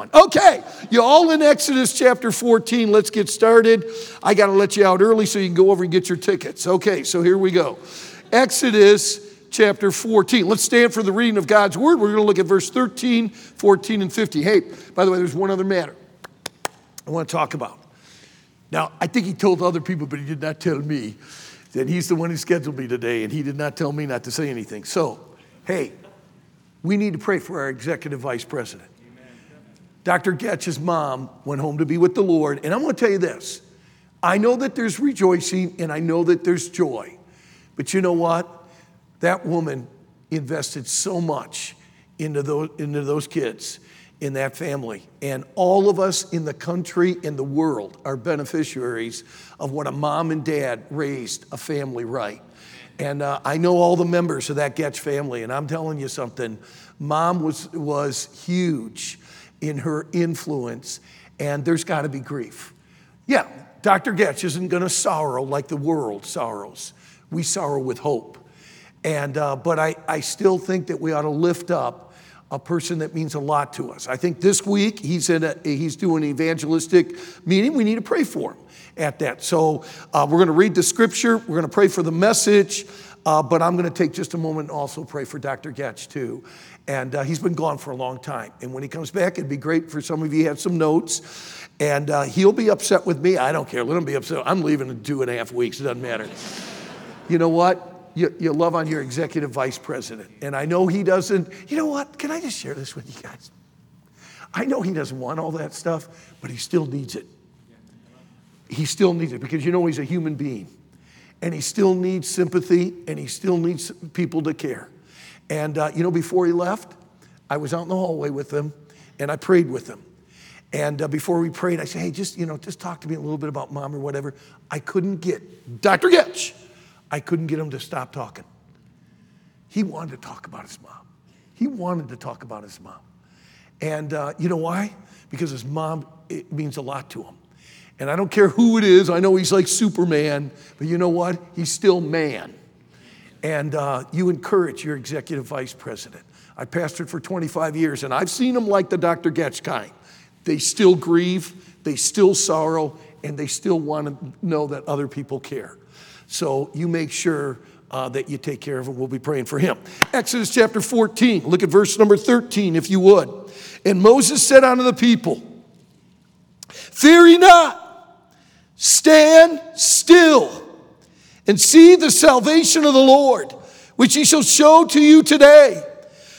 one. Okay, you all in Exodus chapter 14. Let's get started. I got to let you out early so you can go over and get your tickets. Okay, so here we go. Exodus chapter 14. Let's stand for the reading of God's word. We're going to look at verse 13, 14, and 50. Hey, by the way, there's one other matter I want to talk about. Now, I think he told other people, but he did not tell me that he's the one who scheduled me today, and he did not tell me not to say anything. So, hey, we need to pray for our executive vice president. Dr. Goetsch's mom went home to be with the Lord, and I'm going to tell you this. I know that there's rejoicing and I know that there's joy. But you know what? That woman invested so much into those, into those kids in that family. And all of us in the country and the world are beneficiaries of what a mom and dad raised a family right. And uh, I know all the members of that Goetsch family, and I'm telling you something. Mom was, was huge in her influence, and there's got to be grief. Yeah, Dr. Goetsch isn't going to sorrow like the world sorrows. We sorrow with hope. And, uh, but I, I still think that we ought to lift up a person that means a lot to us. I think this week he's, in a, he's doing an evangelistic meeting. We need to pray for him at that. So uh, we're going to read the scripture, we're going to pray for the message, uh, but I'm going to take just a moment and also pray for Dr. Goetsch too. And uh, he's been gone for a long time. And when he comes back, it'd be great for some of you to have some notes. And uh, he'll be upset with me. I don't care. Let him be upset. I'm leaving in two and a half weeks. It doesn't matter. you know what? you, you love on your executive vice president. And I know he doesn't, you know what? Can I just share this with you guys? I know he doesn't want all that stuff, but he still needs it. He still needs it because you know he's a human being. And he still needs sympathy and he still needs people to care. And uh, you know, before he left, I was out in the hallway with him and I prayed with him. And uh, before we prayed, I said, hey, just, you know, just talk to me a little bit about mom or whatever. I couldn't get Dr. Goetsch I couldn't get him to stop talking. He wanted to talk about his mom. He wanted to talk about his mom. And uh, you know why? Because his mom, it means a lot to him. And I don't care who it is, I know he's like Superman, but you know what? He's still man. And uh, you encourage your executive vice president. I pastored for 25 years, and I've seen them like the Dr. Goetsch kind. They still grieve, they still sorrow, and they still want to know that other people care. So you make sure uh, that you take care of him. We'll be praying for him. Exodus chapter 14, look at verse number 13, if you would. And Moses said unto the people, Fear ye not, stand still, and see the salvation of the Lord, which he shall show to you today.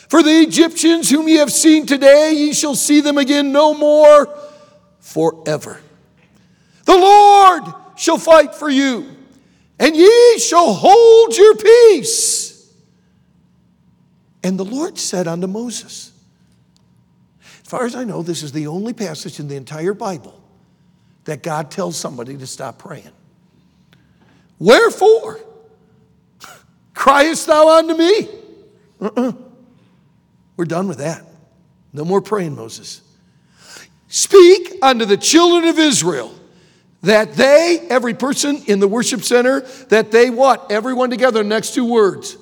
For the Egyptians whom ye have seen today, ye shall see them again no more forever. The Lord shall fight for you and ye shall hold your peace. And the Lord said unto Moses, As far as I know, this is the only passage in the entire Bible that God tells somebody to stop praying. Wherefore criest thou unto me? Uh-uh. We're done with that. No more praying, Moses. Speak unto the children of Israel that they, every person in the worship center, that they what? Everyone together, next two words.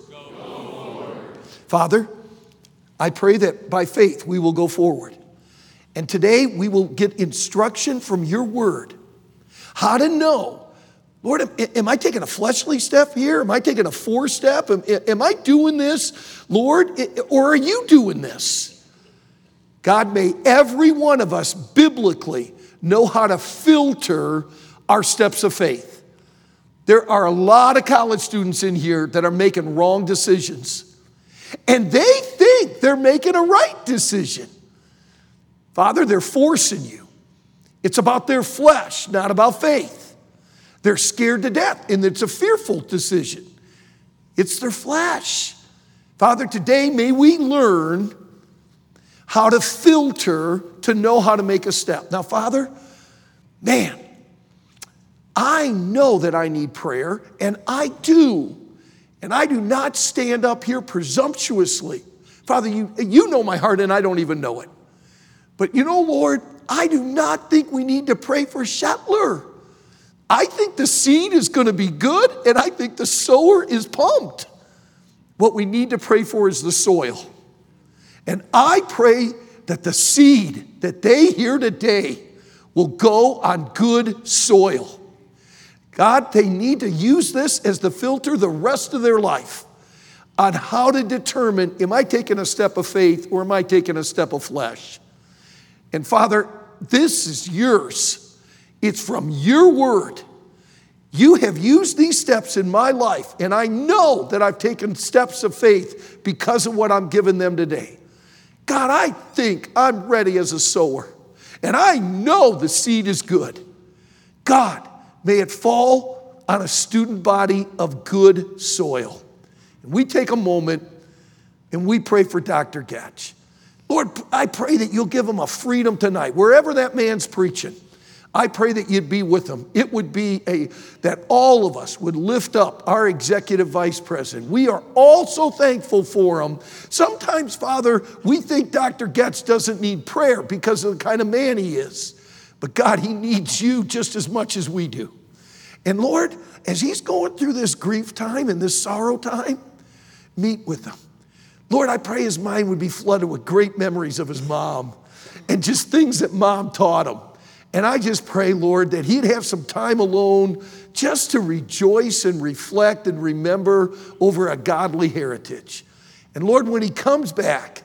Father, I pray that by faith we will go forward. And today we will get instruction from your word how to know. Lord, am, am I taking a fleshly step here? Am I taking a four step? Am, am I doing this, Lord? Or are you doing this? God, may every one of us biblically know how to filter our steps of faith. There are a lot of college students in here that are making wrong decisions, and they think they're making a right decision. Father, they're forcing you. It's about their flesh, not about faith. They're scared to death, and it's a fearful decision. It's their flesh. Father, today may we learn how to filter to know how to make a step. Now, Father, man, I know that I need prayer, and I do. And I do not stand up here presumptuously. Father, you, you know my heart, and I don't even know it. But you know, Lord, I do not think we need to pray for Schettler. I think the seed is going to be good, and I think the sower is pumped. What we need to pray for is the soil. And I pray that the seed that they hear today will go on good soil. God, they need to use this as the filter the rest of their life on how to determine am I taking a step of faith or am I taking a step of flesh? And Father, this is yours. It's from your word. You have used these steps in my life, and I know that I've taken steps of faith because of what I'm giving them today. God, I think I'm ready as a sower, and I know the seed is good. God, may it fall on a student body of good soil. And we take a moment and we pray for Dr. Goetsch. Lord, I pray that you'll give him a freedom tonight, wherever that man's preaching. I pray that you'd be with them. It would be a that all of us would lift up our executive vice president. We are all so thankful for him. Sometimes, Father, we think Dr. Goetsch doesn't need prayer because of the kind of man he is. But God, he needs you just as much as we do. And Lord, as he's going through this grief time and this sorrow time, meet with him. Lord, I pray his mind would be flooded with great memories of his mom and just things that mom taught him. And I just pray, Lord, that he'd have some time alone just to rejoice and reflect and remember over a godly heritage. And Lord, when he comes back,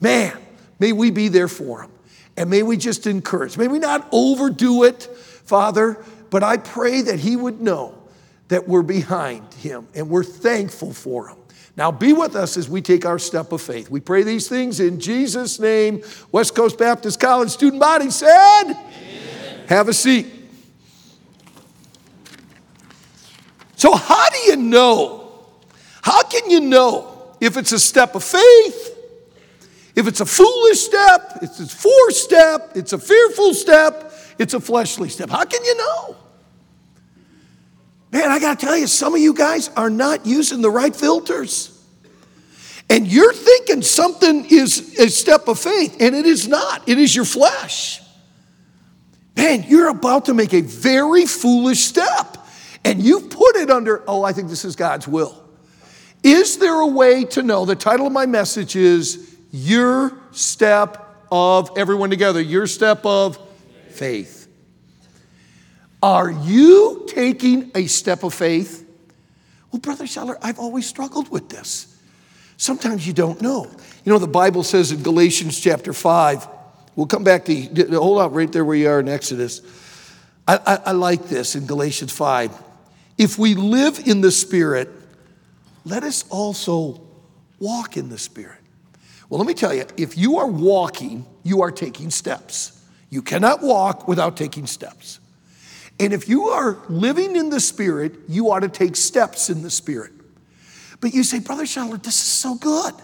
man, may we be there for him. And may we just encourage. May we not overdo it, Father, but I pray that he would know that we're behind him and we're thankful for him. Now, be with us as we take our step of faith. We pray these things in Jesus' name. West Coast Baptist College student body said, Amen. Have a seat. So, how do you know? How can you know if it's a step of faith, if it's a foolish step, it's a forced step, it's a fearful step, it's a fleshly step? How can you know? Man, I got to tell you, some of you guys are not using the right filters. And you're thinking something is a step of faith, and it is not. It is your flesh. Man, you're about to make a very foolish step, and you've put it under, oh, I think this is God's will. Is there a way to know? The title of my message is Your Step of, everyone together, Your Step of Faith. Are you taking a step of faith? Well, Brother Schettler, I've always struggled with this. Sometimes you don't know. You know, the Bible says in Galatians chapter 5, we'll come back to, hold out right there where you are in Exodus. I, I, I like this in Galatians 5. If we live in the Spirit, let us also walk in the Spirit. Well, let me tell you, if you are walking, you are taking steps. You cannot walk without taking steps. And if you are living in the Spirit, you ought to take steps in the Spirit. But you say, Brother Schettler, this is so good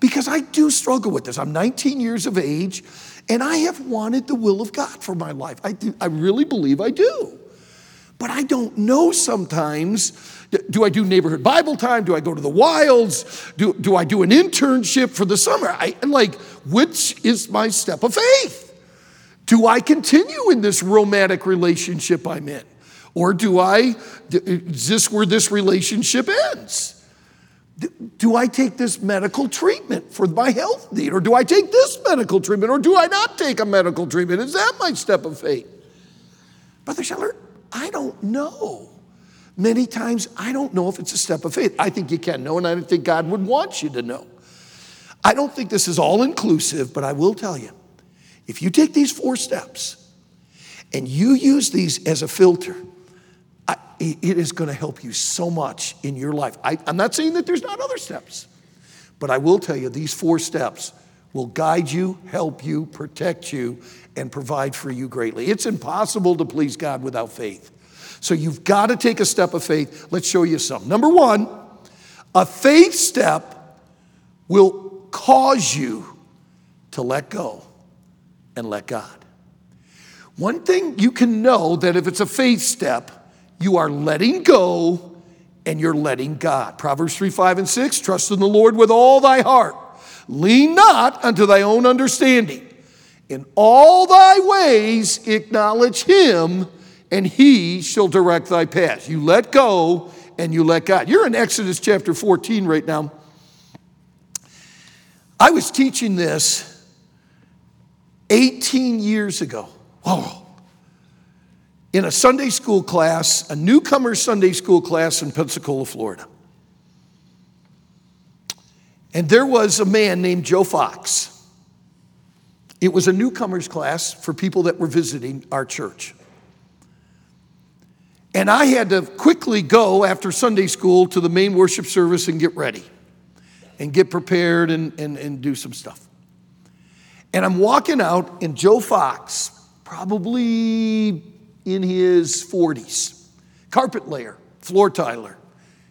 because I do struggle with this. I'm 19 years of age and I have wanted the will of God for my life. I, do, I really believe I do. But I don't know sometimes. Do I do neighborhood Bible time? Do I go to the wilds? Do, do I do an internship for the summer? I, like, which is my step of faith? Do I continue in this romantic relationship I'm in? Or do I, is this where this relationship ends? Do I take this medical treatment for my health need? Or do I take this medical treatment? Or do I not take a medical treatment? Is that my step of faith? Brother Schettler, I don't know. Many times I don't know if it's a step of faith. I think you can know, and I don't think God would want you to know. I don't think this is all inclusive, but I will tell you if you take these four steps and you use these as a filter, I, it is going to help you so much in your life. I, I'm not saying that there's not other steps, but I will tell you these four steps will guide you, help you, protect you, and provide for you greatly. It's impossible to please God without faith. So you've got to take a step of faith. Let's show you some. Number one, a faith step will cause you to let go and let God. One thing you can know that if it's a faith step, you are letting go and you're letting God. Proverbs 3 5 and 6 Trust in the Lord with all thy heart, lean not unto thy own understanding. In all thy ways acknowledge him, and he shall direct thy path. You let go and you let God. You're in Exodus chapter 14 right now. I was teaching this 18 years ago. Whoa. In a Sunday school class, a newcomer Sunday school class in Pensacola, Florida. And there was a man named Joe Fox. It was a newcomers class for people that were visiting our church. And I had to quickly go after Sunday school to the main worship service and get ready and get prepared and, and, and do some stuff. And I'm walking out, and Joe Fox, probably in his 40s, carpet layer, floor tiler,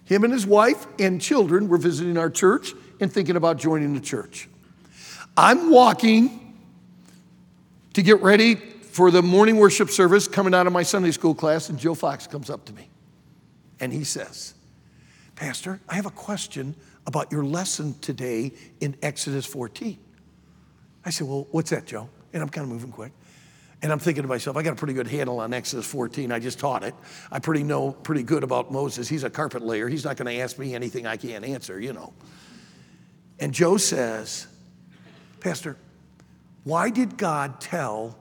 him and his wife and children were visiting our church and thinking about joining the church. I'm walking to get ready for the morning worship service coming out of my Sunday school class, and Joe Fox comes up to me and he says, Pastor, I have a question about your lesson today in Exodus 14. I said, Well, what's that, Joe? And I'm kind of moving quick. And I'm thinking to myself, I got a pretty good handle on Exodus 14. I just taught it. I pretty know pretty good about Moses. He's a carpet layer. He's not going to ask me anything I can't answer, you know. And Joe says, Pastor, why did God tell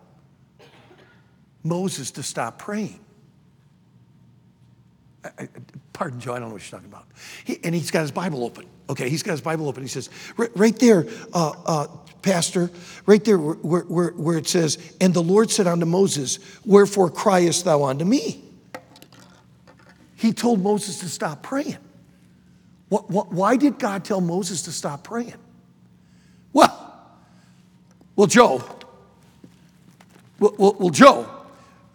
Moses to stop praying? I, I, pardon, Joe, I don't know what you're talking about. He, and he's got his Bible open. Okay, he's got his Bible open. He says, right, there, uh, uh, Pastor, right there where, where, where it says, And the Lord said unto Moses, Wherefore criest thou unto me? He told Moses to stop praying. What, what, why did God tell Moses to stop praying? Well, well, Joe, well, well, well Joe,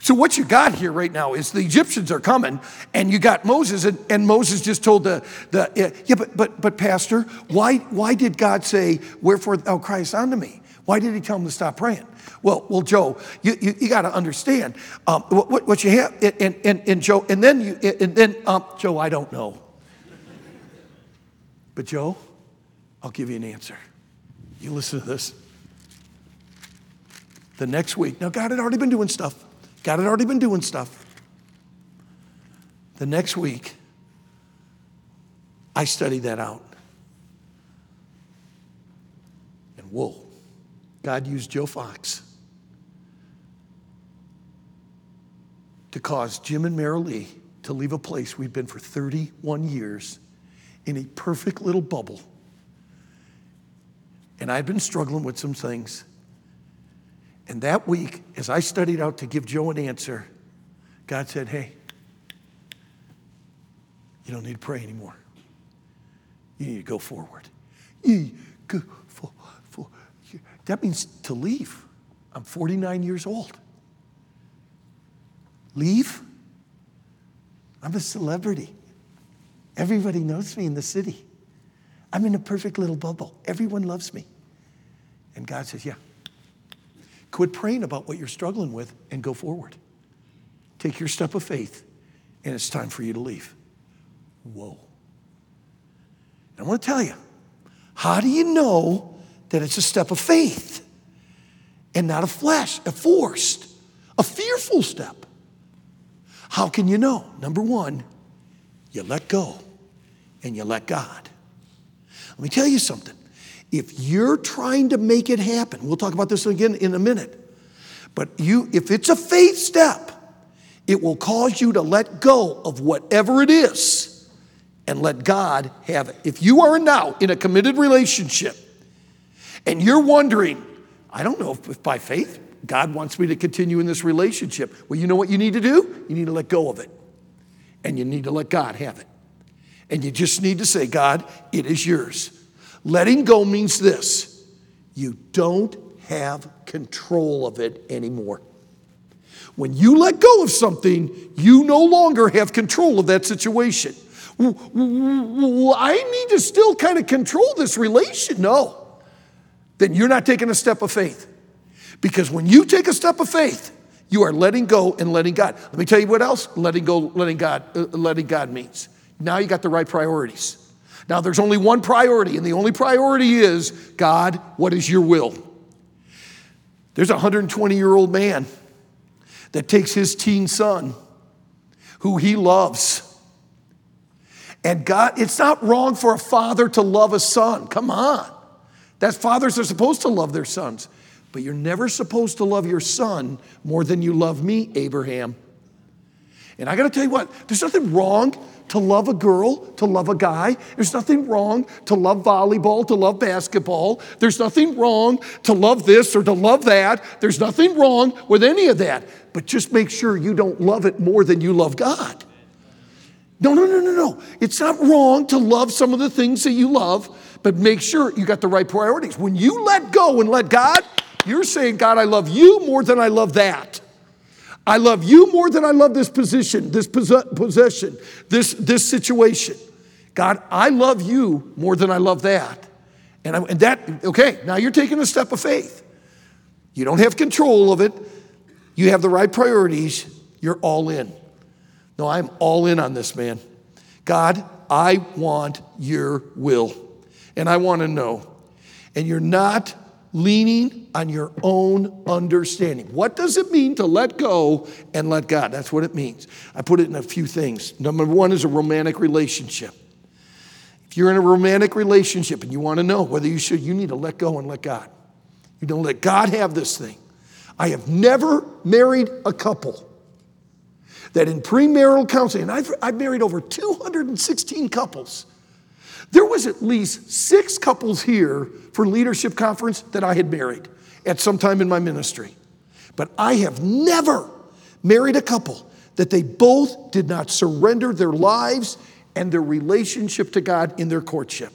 so what you got here right now is the Egyptians are coming, and you got Moses, and, and Moses just told the, the yeah, but but but Pastor, why why did God say, Wherefore thou criest unto me? Why did he tell him to stop praying? Well, well, Joe, you, you, you got to understand um, what, what you have, and, and, and Joe, and then you, and then um, Joe, I don't know, but Joe, I'll give you an answer. You listen to this. The next week, now God had already been doing stuff. God had already been doing stuff. The next week, I studied that out. And whoa, God used Joe Fox to cause Jim and Mary Lee to leave a place we'd been for 31 years in a perfect little bubble. And I'd been struggling with some things. And that week, as I studied out to give Joe an answer, God said, Hey, you don't need to pray anymore. You need to go forward. You go. That means to leave. I'm 49 years old. Leave? I'm a celebrity. Everybody knows me in the city. I'm in a perfect little bubble. Everyone loves me. And God says, Yeah, Quit praying about what you're struggling with and go forward. Take your step of faith, and it's time for you to leave. Whoa. And I want to tell you how do you know that it's a step of faith and not a flesh, a forced, a fearful step? How can you know? Number one, you let go and you let God. Let me tell you something. If you're trying to make it happen, we'll talk about this again in a minute. But you, if it's a faith step, it will cause you to let go of whatever it is and let God have it. If you are now in a committed relationship and you're wondering, I don't know if, if by faith God wants me to continue in this relationship. Well, you know what you need to do? You need to let go of it. And you need to let God have it. And you just need to say, God, it is yours. Letting go means this you don't have control of it anymore. When you let go of something, you no longer have control of that situation. I need to still kind of control this relation. No. Then you're not taking a step of faith. Because when you take a step of faith, you are letting go and letting God. Let me tell you what else letting go, letting God, uh, letting God means. Now you got the right priorities. Now, there's only one priority, and the only priority is God, what is your will? There's a 120 year old man that takes his teen son, who he loves. And God, it's not wrong for a father to love a son. Come on. That fathers are supposed to love their sons. But you're never supposed to love your son more than you love me, Abraham. And I got to tell you what, there's nothing wrong to love a girl, to love a guy. There's nothing wrong to love volleyball, to love basketball. There's nothing wrong to love this or to love that. There's nothing wrong with any of that. But just make sure you don't love it more than you love God. No, no, no, no, no. It's not wrong to love some of the things that you love, but make sure you got the right priorities. When you let go and let God, you're saying, God, I love you more than I love that. I love you more than I love this position, this possession, this, this situation. God, I love you more than I love that. And, I, and that, okay, now you're taking a step of faith. You don't have control of it, you have the right priorities, you're all in. No, I'm all in on this, man. God, I want your will, and I want to know. And you're not leaning on your own understanding. What does it mean to let go and let God? That's what it means. I put it in a few things. Number one is a romantic relationship. If you're in a romantic relationship and you want to know whether you should, you need to let go and let God. You don't let God have this thing. I have never married a couple that in premarital counseling, and I've, I've married over 216 couples there was at least six couples here for leadership conference that I had married at some time in my ministry. But I have never married a couple that they both did not surrender their lives and their relationship to God in their courtship.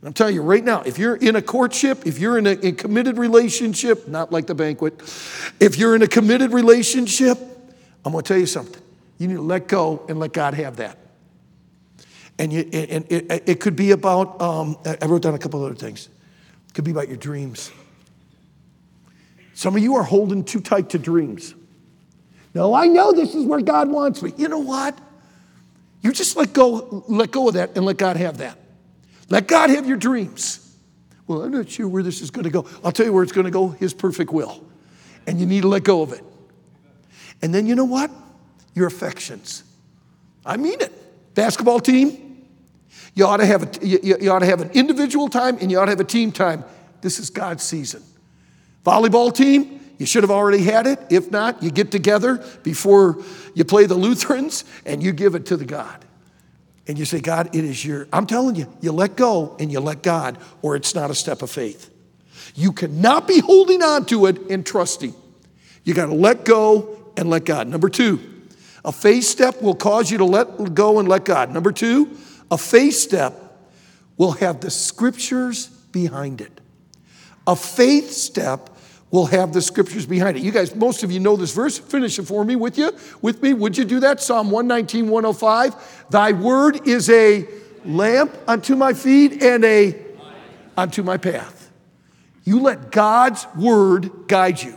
And I'm telling you right now, if you're in a courtship, if you're in a, a committed relationship, not like the banquet, if you're in a committed relationship, I'm going to tell you something. You need to let go and let God have that. And, you, and it, it, could be about, um, I wrote down a couple other things. It could be about your dreams. Some of you are holding too tight to dreams. No, I know this is where God wants me. You know what? You just let go, let go of that and let God have that. Let God have your dreams. Well, I'm not sure where this is going to go. I'll tell you where it's going to go His perfect will. And you need to let go of it. And then you know what? Your affections. I mean it. Basketball team, you ought to have, a, you, you ought to have an individual time and you ought to have a team time. This is God's season. Volleyball team, you should have already had it. If not, you get together before you play the Lutherans and you give it to the God. And you say, God, it is your, I'm telling you, you let go and you let God, or it's not a step of faith. You cannot be holding on to it and trusting. You got to let go and let God. Number two, a faith step will cause you to let go and let God. Number two, a faith step will have the scriptures behind it. A faith step will have the scriptures behind it. You guys, most of you know this verse. Finish it for me with you. With me, would you do that? Psalm 119, 105. Thy word is a lamp unto my feet and a unto my path. You let God's word guide you.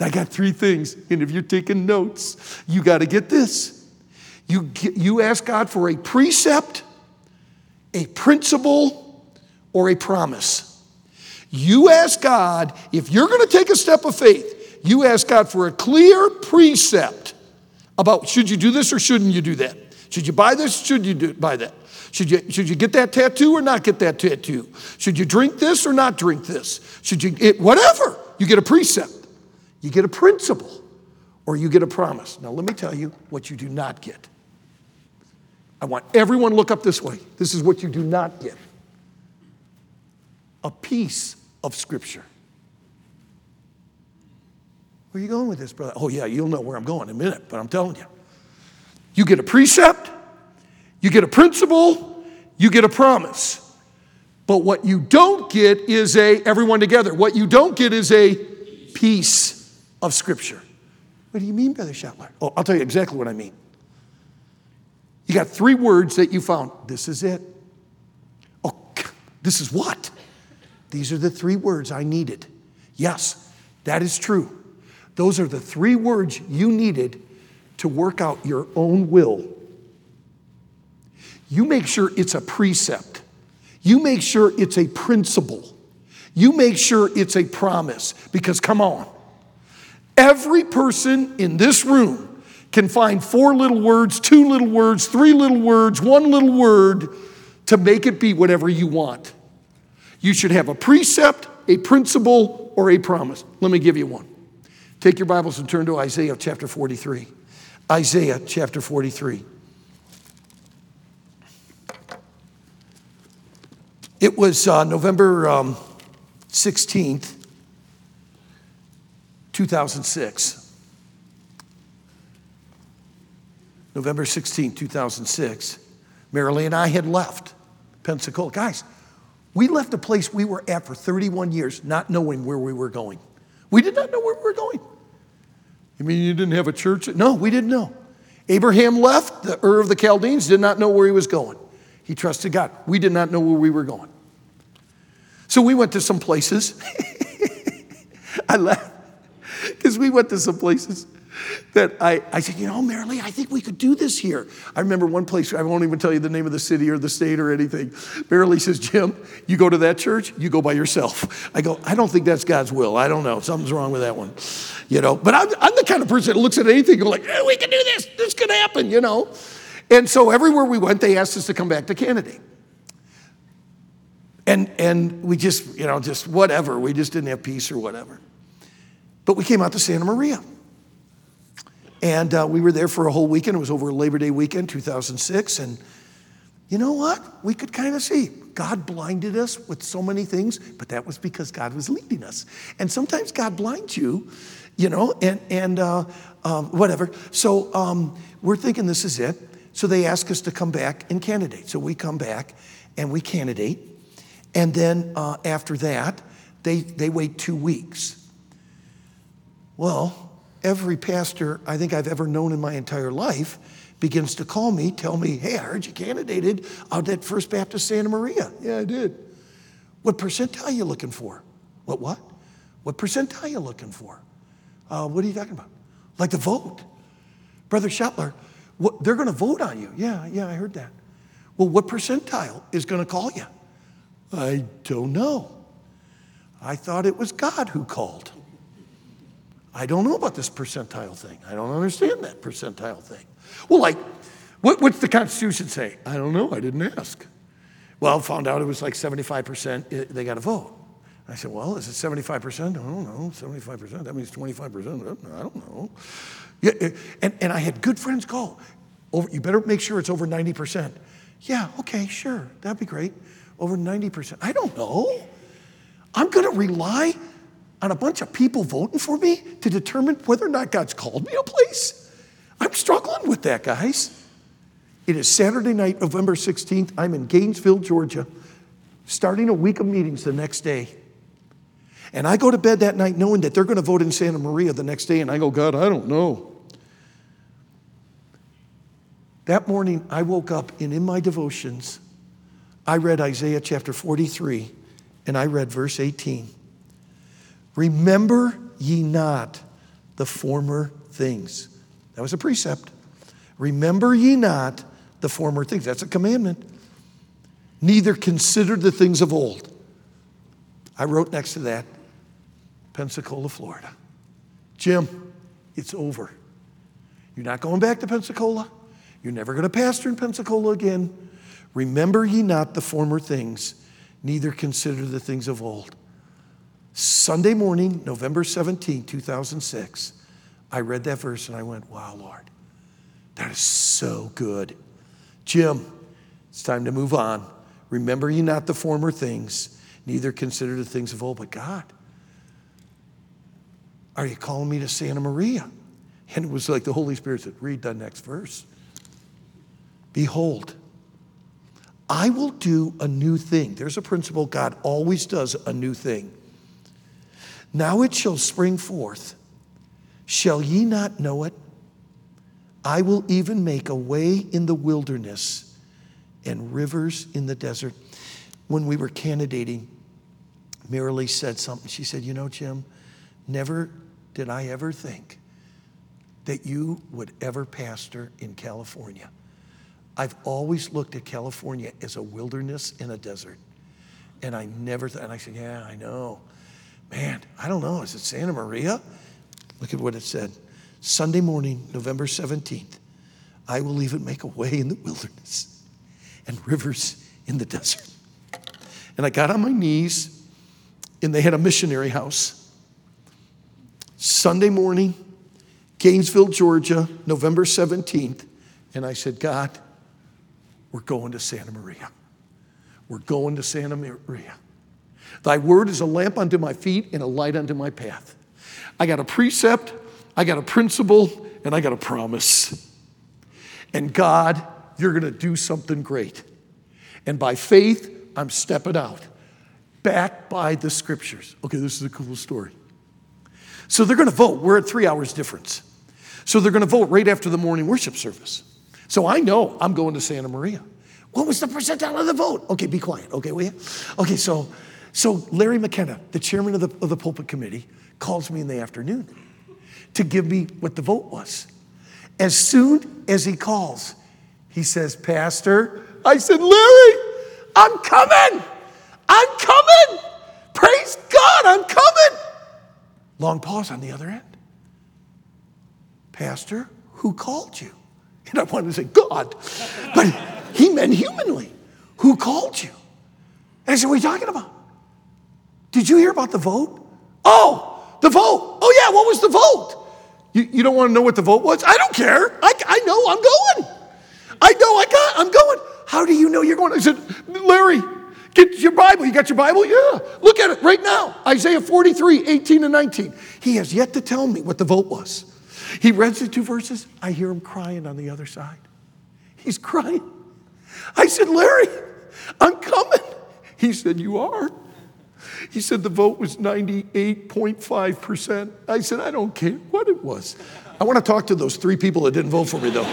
I got three things, and if you're taking notes, you got to get this. You, you ask God for a precept, a principle, or a promise. You ask God, if you're going to take a step of faith, you ask God for a clear precept about should you do this or shouldn't you do that? Should you buy this? Should you do, buy that? Should you, should you get that tattoo or not get that tattoo? Should you drink this or not drink this? Should you, it, whatever. You get a precept, you get a principle, or you get a promise. Now, let me tell you what you do not get. I want everyone look up this way. This is what you do not get a piece of Scripture. Where are you going with this, brother? Oh, yeah, you'll know where I'm going in a minute, but I'm telling you. You get a precept, you get a principle, you get a promise. But what you don't get is a, everyone together, what you don't get is a piece of Scripture. What do you mean, Brother Schettler? Oh, I'll tell you exactly what I mean. You got three words that you found. This is it. Oh, this is what? These are the three words I needed. Yes, that is true. Those are the three words you needed to work out your own will. You make sure it's a precept. You make sure it's a principle. You make sure it's a promise. Because come on, every person in this room can find four little words, two little words, three little words, one little word to make it be whatever you want. You should have a precept, a principle, or a promise. Let me give you one. Take your Bibles and turn to Isaiah chapter 43. Isaiah chapter 43. It was uh, November um, 16th, 2006. November 16, 2006. Marilee and I had left Pensacola. Guys, we left a place we were at for 31 years not knowing where we were going. We did not know where we were going. You mean you didn't have a church? No, we didn't know. Abraham left the Ur of the Chaldeans, did not know where he was going. He trusted God. We did not know where we were going. So we went to some places. I laughed because we went to some places that I, I said, you know, Marilee, I think we could do this here. I remember one place, I won't even tell you the name of the city or the state or anything. Marilee says, Jim, you go to that church, you go by yourself. I go, I don't think that's God's will. I don't know. Something's wrong with that one. You know, but I'm, I'm the kind of person that looks at anything and like, hey, we can do this. This could happen, you know. And so everywhere we went, they asked us to come back to candidate. And, and we just, you know, just whatever. We just didn't have peace or whatever. But we came out to Santa Maria. And uh, we were there for a whole weekend. It was over Labor Day weekend, 2006. And you know what? We could kind of see God blinded us with so many things, but that was because God was leading us. And sometimes God blinds you, you know, and, and uh, um, whatever. So um, we're thinking this is it. So they ask us to come back and candidate. So we come back and we candidate. And then uh, after that, they, they wait two weeks. Well, every pastor I think I've ever known in my entire life begins to call me, tell me, hey, I heard you candidated out at First Baptist Santa Maria. Yeah, I did. What percentile are you looking for? What, what? What percentile are you looking for? Uh, what are you talking about? Like the vote. Brother Schettler, what, they're going to vote on you. Yeah, yeah, I heard that. Well, what percentile is going to call you? I don't know. I thought it was God who called. I don't know about this percentile thing. I don't understand that percentile thing. Well, like, what, what's the Constitution say? I don't know. I didn't ask. Well, found out it was like 75% eh, they got to vote. I said, well, is it 75%? I don't know. 75%? That means 25%? I don't know. Yeah, eh, and, and I had good friends call. Over, you better make sure it's over 90%. Yeah, okay, sure. That'd be great. Over 90%. I don't know. I'm going to rely on a bunch of people voting for me to determine whether or not God's called me a place? I'm struggling with that, guys. It is Saturday night, November 16th. I'm in Gainesville, Georgia, starting a week of meetings the next day. And I go to bed that night knowing that they're going to vote in Santa Maria the next day, and I go, God, I don't know. That morning, I woke up, and in my devotions, I read Isaiah chapter 43, and I read verse 18. Remember ye not the former things. That was a precept. Remember ye not the former things. That's a commandment. Neither consider the things of old. I wrote next to that Pensacola, Florida. Jim, it's over. You're not going back to Pensacola. You're never going to pastor in Pensacola again. Remember ye not the former things, neither consider the things of old. Sunday morning, November 17, 2006, I read that verse and I went, Wow, Lord, that is so good. Jim, it's time to move on. Remember ye not the former things, neither consider the things of old, but God. Are you calling me to Santa Maria? And it was like the Holy Spirit said, Read the next verse. Behold, I will do a new thing. There's a principle God always does a new thing. Now it shall spring forth. Shall ye not know it? I will even make a way in the wilderness and rivers in the desert. When we were candidating, Marilee said something. She said, You know, Jim, never did I ever think that you would ever pastor in California. I've always looked at California as a wilderness and a desert. And I never thought, and I said, Yeah, I know. Man, I don't know. Is it Santa Maria? Look at what it said. Sunday morning, November 17th, I will even make a way in the wilderness and rivers in the desert. And I got on my knees, and they had a missionary house. Sunday morning, Gainesville, Georgia, November 17th. And I said, God, we're going to Santa Maria. We're going to Santa Maria. Thy word is a lamp unto my feet and a light unto my path. I got a precept, I got a principle, and I got a promise. And God, you're going to do something great. And by faith, I'm stepping out, backed by the scriptures. Okay, this is a cool story. So they're going to vote. We're at three hours difference. So they're going to vote right after the morning worship service. So I know I'm going to Santa Maria. What was the percentile of the vote? Okay, be quiet. Okay, will you? Okay, so so Larry McKenna, the chairman of the, of the pulpit committee, calls me in the afternoon to give me what the vote was. As soon as he calls, he says, Pastor, I said, Larry, I'm coming. I'm coming. Praise God, I'm coming. Long pause on the other end. Pastor, who called you? And I wanted to say, God. But he meant humanly. Who called you? And I said, What are you talking about? Did you hear about the vote? Oh, the vote. Oh, yeah, what was the vote? You, you don't want to know what the vote was? I don't care. I, I know I'm going. I know I got, I'm going. How do you know you're going? I said, Larry, get your Bible. You got your Bible? Yeah. Look at it right now. Isaiah 43, 18 and 19. He has yet to tell me what the vote was. He reads the two verses. I hear him crying on the other side. He's crying. I said, Larry, I'm coming. He said, You are? He said the vote was 98.5%. I said, I don't care what it was. I want to talk to those three people that didn't vote for me, though.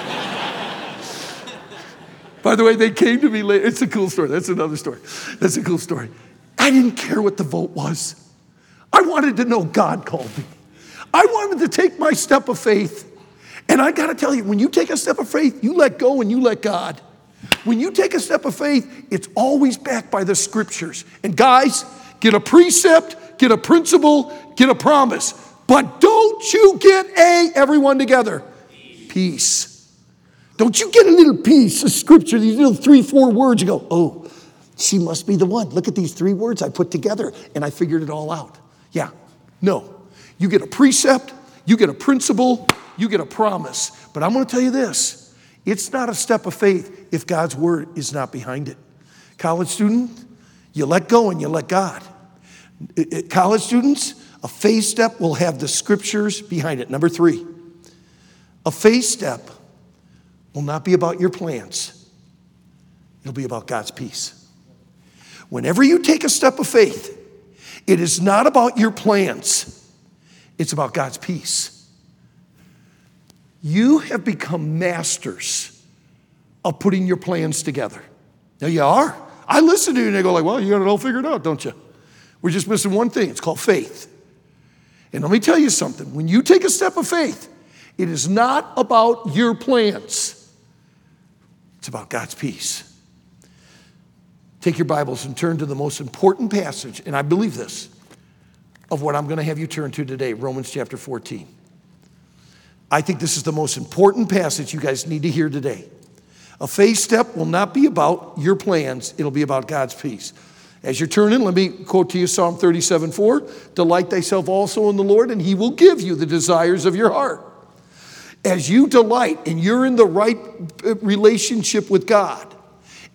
By the way, they came to me later. It's a cool story. That's another story. That's a cool story. I didn't care what the vote was. I wanted to know God called me. I wanted to take my step of faith. And I got to tell you, when you take a step of faith, you let go and you let God. When you take a step of faith, it's always backed by the scriptures. And guys, get a precept, get a principle, get a promise. But don't you get a, everyone together, peace. Don't you get a little piece of scripture, these little three, four words, you go, oh, she must be the one. Look at these three words I put together and I figured it all out. Yeah, no. You get a precept, you get a principle, you get a promise. But I'm to tell you this it's not a step of faith if God's word is not behind it. College student, you let go and you let God. College students, a faith step will have the scriptures behind it. Number three, a faith step will not be about your plans, it'll be about God's peace. Whenever you take a step of faith, it is not about your plans, it's about God's peace. You have become masters of putting your plans together. Now you are. I listen to you and they go like, well, you got it all figured out, don't you? We're just missing one thing. It's called faith. And let me tell you something. When you take a step of faith, it is not about your plans. It's about God's peace. Take your Bibles and turn to the most important passage, and I believe this, of what I'm going to have you turn to today Romans chapter 14. I think this is the most important passage you guys need to hear today. A faith step will not be about your plans, it'll be about God's peace. As you're turning, let me quote to you Psalm 37 4 Delight thyself also in the Lord, and he will give you the desires of your heart as you delight and you're in the right uh, relationship with God,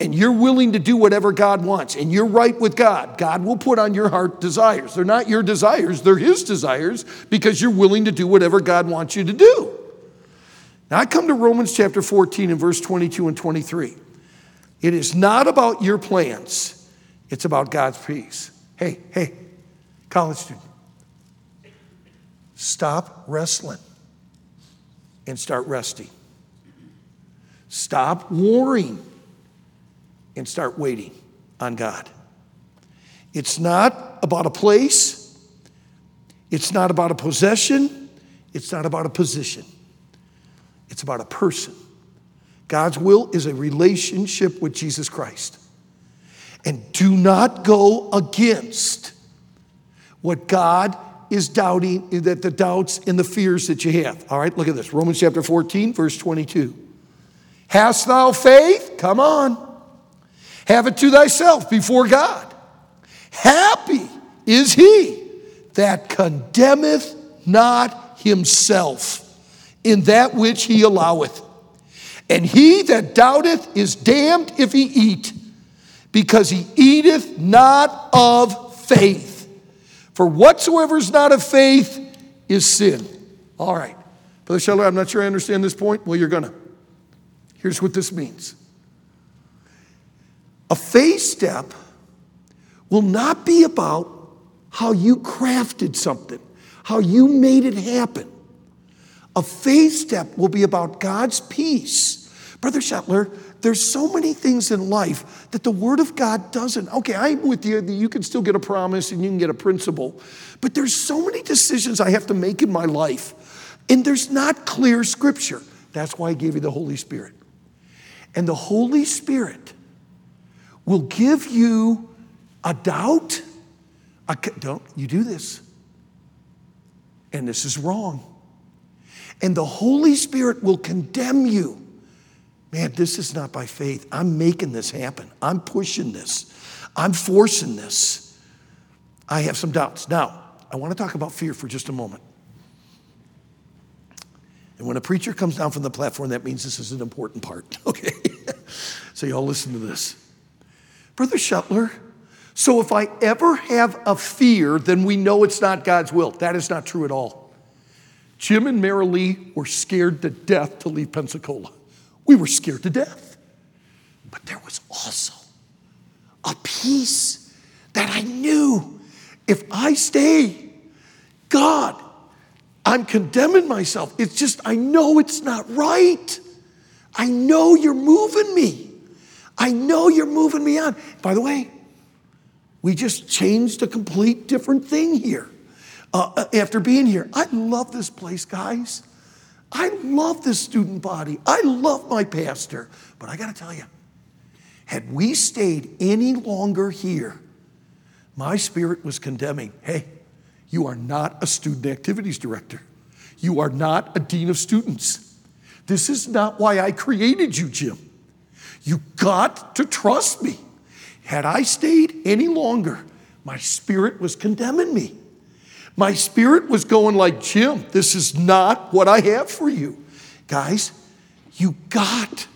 and you're willing to do whatever God wants, and you're right with God, God will put on your heart desires. They're not your desires, they're His desires because you're willing to do whatever God wants you to do. Now, I come to Romans chapter 14 and verse 22 and 23. It is not about your plans, it's about God's peace. Hey, hey, college student, stop wrestling and start resting. Stop warring and start waiting on God. It's not about a place, it's not about a possession, it's not about a position, it's about a person. God's will is a relationship with Jesus Christ. And do not go against what God is doubting, that the doubts and the fears that you have. All right, look at this Romans chapter 14, verse 22. Hast thou faith? Come on. Have it to thyself before God. Happy is he that condemneth not himself in that which he alloweth. And he that doubteth is damned if he eat, because he eateth not of faith. For whatsoever is not of faith is sin. All right. Brother Schettler, I'm not sure I understand this point. Well, you're going to. Here's what this means a faith step will not be about how you crafted something, how you made it happen. A faith step will be about God's peace. Brother Schettler, there's so many things in life that the Word of God doesn't. Okay, I'm with you that you can still get a promise and you can get a principle, but there's so many decisions I have to make in my life, and there's not clear Scripture. That's why I gave you the Holy Spirit. And the Holy Spirit will give you a doubt. A, don't you do this? And this is wrong. And the Holy Spirit will condemn you. Man, this is not by faith. I'm making this happen. I'm pushing this. I'm forcing this. I have some doubts. Now, I want to talk about fear for just a moment. And when a preacher comes down from the platform, that means this is an important part, okay? so, y'all listen to this. Brother Schettler, so if I ever have a fear, then we know it's not God's will. That is not true at all. Jim and Mary Lee were scared to death to leave Pensacola. We were scared to death. But there was also a peace that I knew if I stay, God, I'm condemning myself. It's just, I know it's not right. I know you're moving me. I know you're moving me on. By the way, we just changed a complete different thing here uh, uh, after being here. I love this place, guys. I love this student body. I love my pastor. But I got to tell you, had we stayed any longer here, my spirit was condemning hey, you are not a student activities director. You are not a dean of students. This is not why I created you, Jim. You got to trust me. Had I stayed any longer, my spirit was condemning me. My spirit was going like, Jim, this is not what I have for you. Guys, you got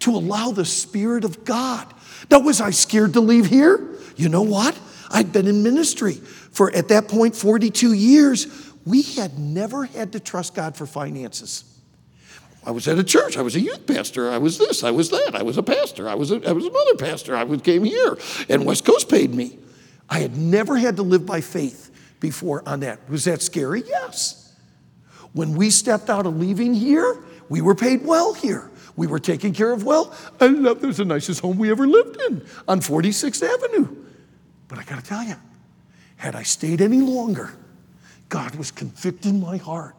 to allow the Spirit of God. Now, was I scared to leave here? You know what? I'd been in ministry for, at that point, 42 years. We had never had to trust God for finances. I was at a church. I was a youth pastor. I was this. I was that. I was a pastor. I was a, I was another pastor. I was, came here, and West Coast paid me. I had never had to live by faith before on that. Was that scary? Yes. When we stepped out of leaving here, we were paid well here. We were taken care of well. I love there's the nicest home we ever lived in on 46th Avenue. But I got to tell you, had I stayed any longer, God was convicting my heart.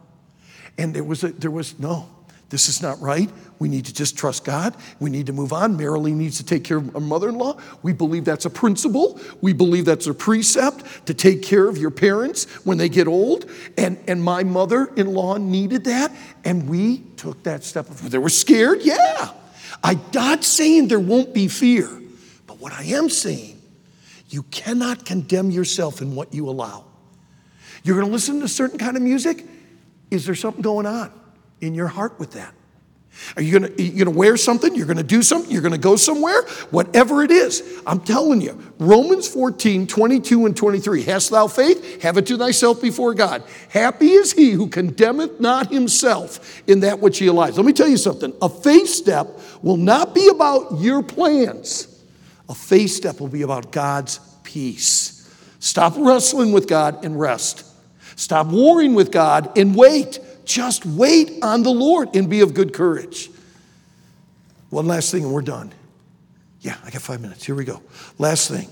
And there was a, there was no, this is not right. We need to just trust God. We need to move on. Marilee needs to take care of her mother in law. We believe that's a principle. We believe that's a precept to take care of your parents when they get old. And, and my mother in law needed that. And we took that step. They were scared? Yeah. I'm not saying there won't be fear. But what I am saying, you cannot condemn yourself in what you allow. You're going to listen to certain kind of music? Is there something going on? In your heart with that? Are you gonna, you gonna wear something? You're gonna do something? You're gonna go somewhere? Whatever it is, I'm telling you, Romans 14, 22 and 23. Hast thou faith? Have it to thyself before God. Happy is he who condemneth not himself in that which he allows. Let me tell you something. A faith step will not be about your plans, a faith step will be about God's peace. Stop wrestling with God and rest. Stop warring with God and wait. Just wait on the Lord and be of good courage. One last thing, and we're done. Yeah, I got five minutes. Here we go. Last thing.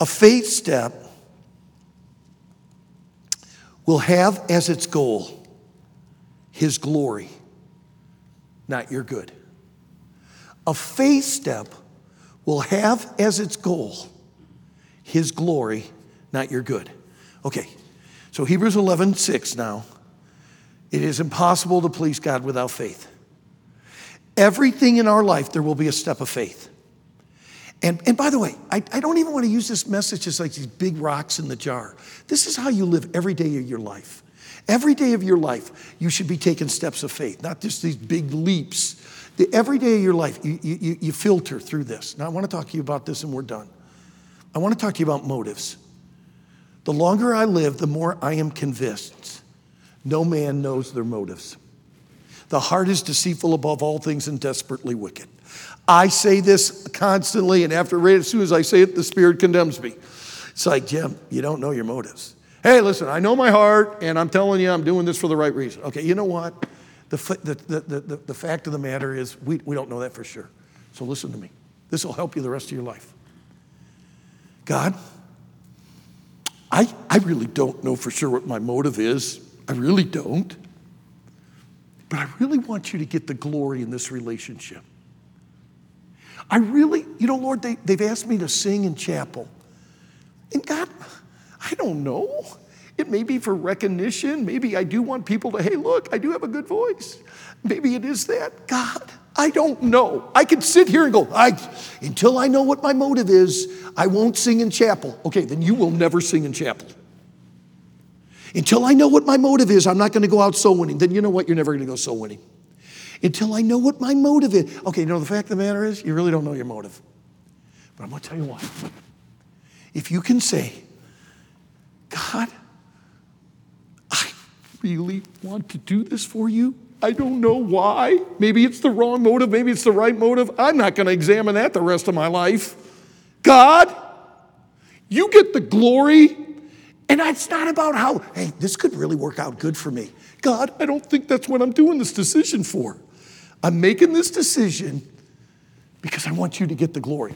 A faith step will have as its goal His glory, not your good. A faith step will have as its goal His glory, not your good. Okay, so Hebrews 11, 6 now. It is impossible to please God without faith. Everything in our life, there will be a step of faith. And, and by the way, I, I don't even want to use this message as like these big rocks in the jar. This is how you live every day of your life. Every day of your life, you should be taking steps of faith, not just these big leaps. The, every day of your life, you, you, you filter through this. Now, I want to talk to you about this and we're done. I want to talk to you about motives. The longer I live, the more I am convinced no man knows their motives. The heart is deceitful above all things and desperately wicked. I say this constantly, and after right as soon as I say it, the Spirit condemns me. It's like, Jim, you don't know your motives. Hey, listen, I know my heart, and I'm telling you I'm doing this for the right reason. Okay, you know what? The, the, the, the, the fact of the matter is, we, we don't know that for sure. So listen to me. This will help you the rest of your life. God, I, I really don't know for sure what my motive is. I really don't. But I really want you to get the glory in this relationship. I really, you know, Lord, they, they've asked me to sing in chapel. And God, I don't know. It may be for recognition. Maybe I do want people to, hey, look, I do have a good voice. Maybe it is that. God, I don't know. I could sit here and go, I, until I know what my motive is, I won't sing in chapel. Okay, then you will never sing in chapel. Until I know what my motive is, I'm not going to go out soul winning. Then you know what? You're never going to go soul winning. Until I know what my motive is. Okay, you know, the fact of the matter is, you really don't know your motive. But I'm going to tell you what. If you can say, God, I really want to do this for you. I don't know why. Maybe it's the wrong motive, maybe it's the right motive. I'm not going to examine that the rest of my life. God, you get the glory. And it's not about how, hey, this could really work out good for me. God, I don't think that's what I'm doing this decision for. I'm making this decision because I want you to get the glory.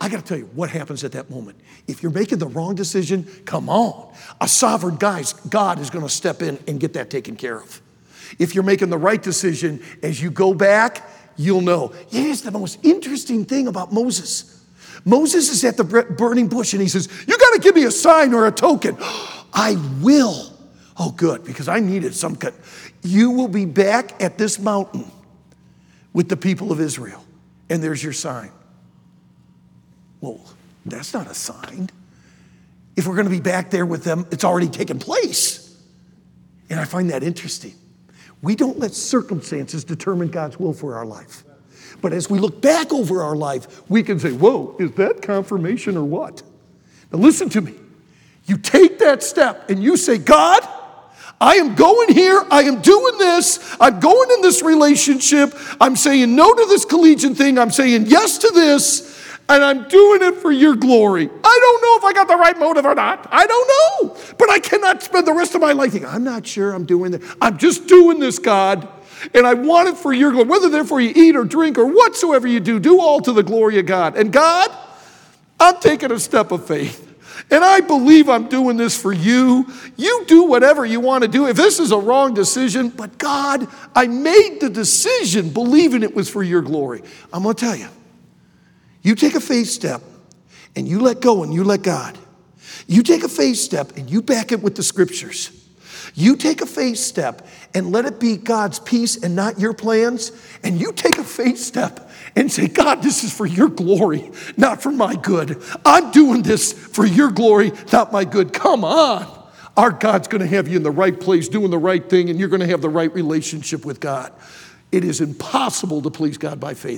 I got to tell you what happens at that moment. If you're making the wrong decision, come on. A sovereign guy's God is going to step in and get that taken care of. If you're making the right decision, as you go back, you'll know. Here's the most interesting thing about Moses. Moses is at the burning bush and he says, You to give me a sign or a token. I will. Oh, good, because I needed some kind. You will be back at this mountain with the people of Israel, and there's your sign. Well, that's not a sign. If we're going to be back there with them, it's already taken place. And I find that interesting. We don't let circumstances determine God's will for our life. But as we look back over our life, we can say, Whoa, is that confirmation or what? Now, listen to me. You take that step and you say, God, I am going here. I am doing this. I'm going in this relationship. I'm saying no to this collegiate thing. I'm saying yes to this. And I'm doing it for your glory. I don't know if I got the right motive or not. I don't know. But I cannot spend the rest of my life thinking, I'm not sure I'm doing this. I'm just doing this, God. And I want it for your glory. Whether therefore you eat or drink or whatsoever you do, do all to the glory of God. And God, I'm taking a step of faith. And I believe I'm doing this for you. You do whatever you want to do. If this is a wrong decision, but God, I made the decision believing it was for your glory. I'm going to tell you, you take a faith step and you let go and you let God. You take a faith step and you back it with the scriptures. You take a faith step and let it be God's peace and not your plans. And you take a faith step and say, God, this is for your glory, not for my good. I'm doing this for your glory, not my good. Come on. Our God's going to have you in the right place, doing the right thing, and you're going to have the right relationship with God. It is impossible to please God by faith.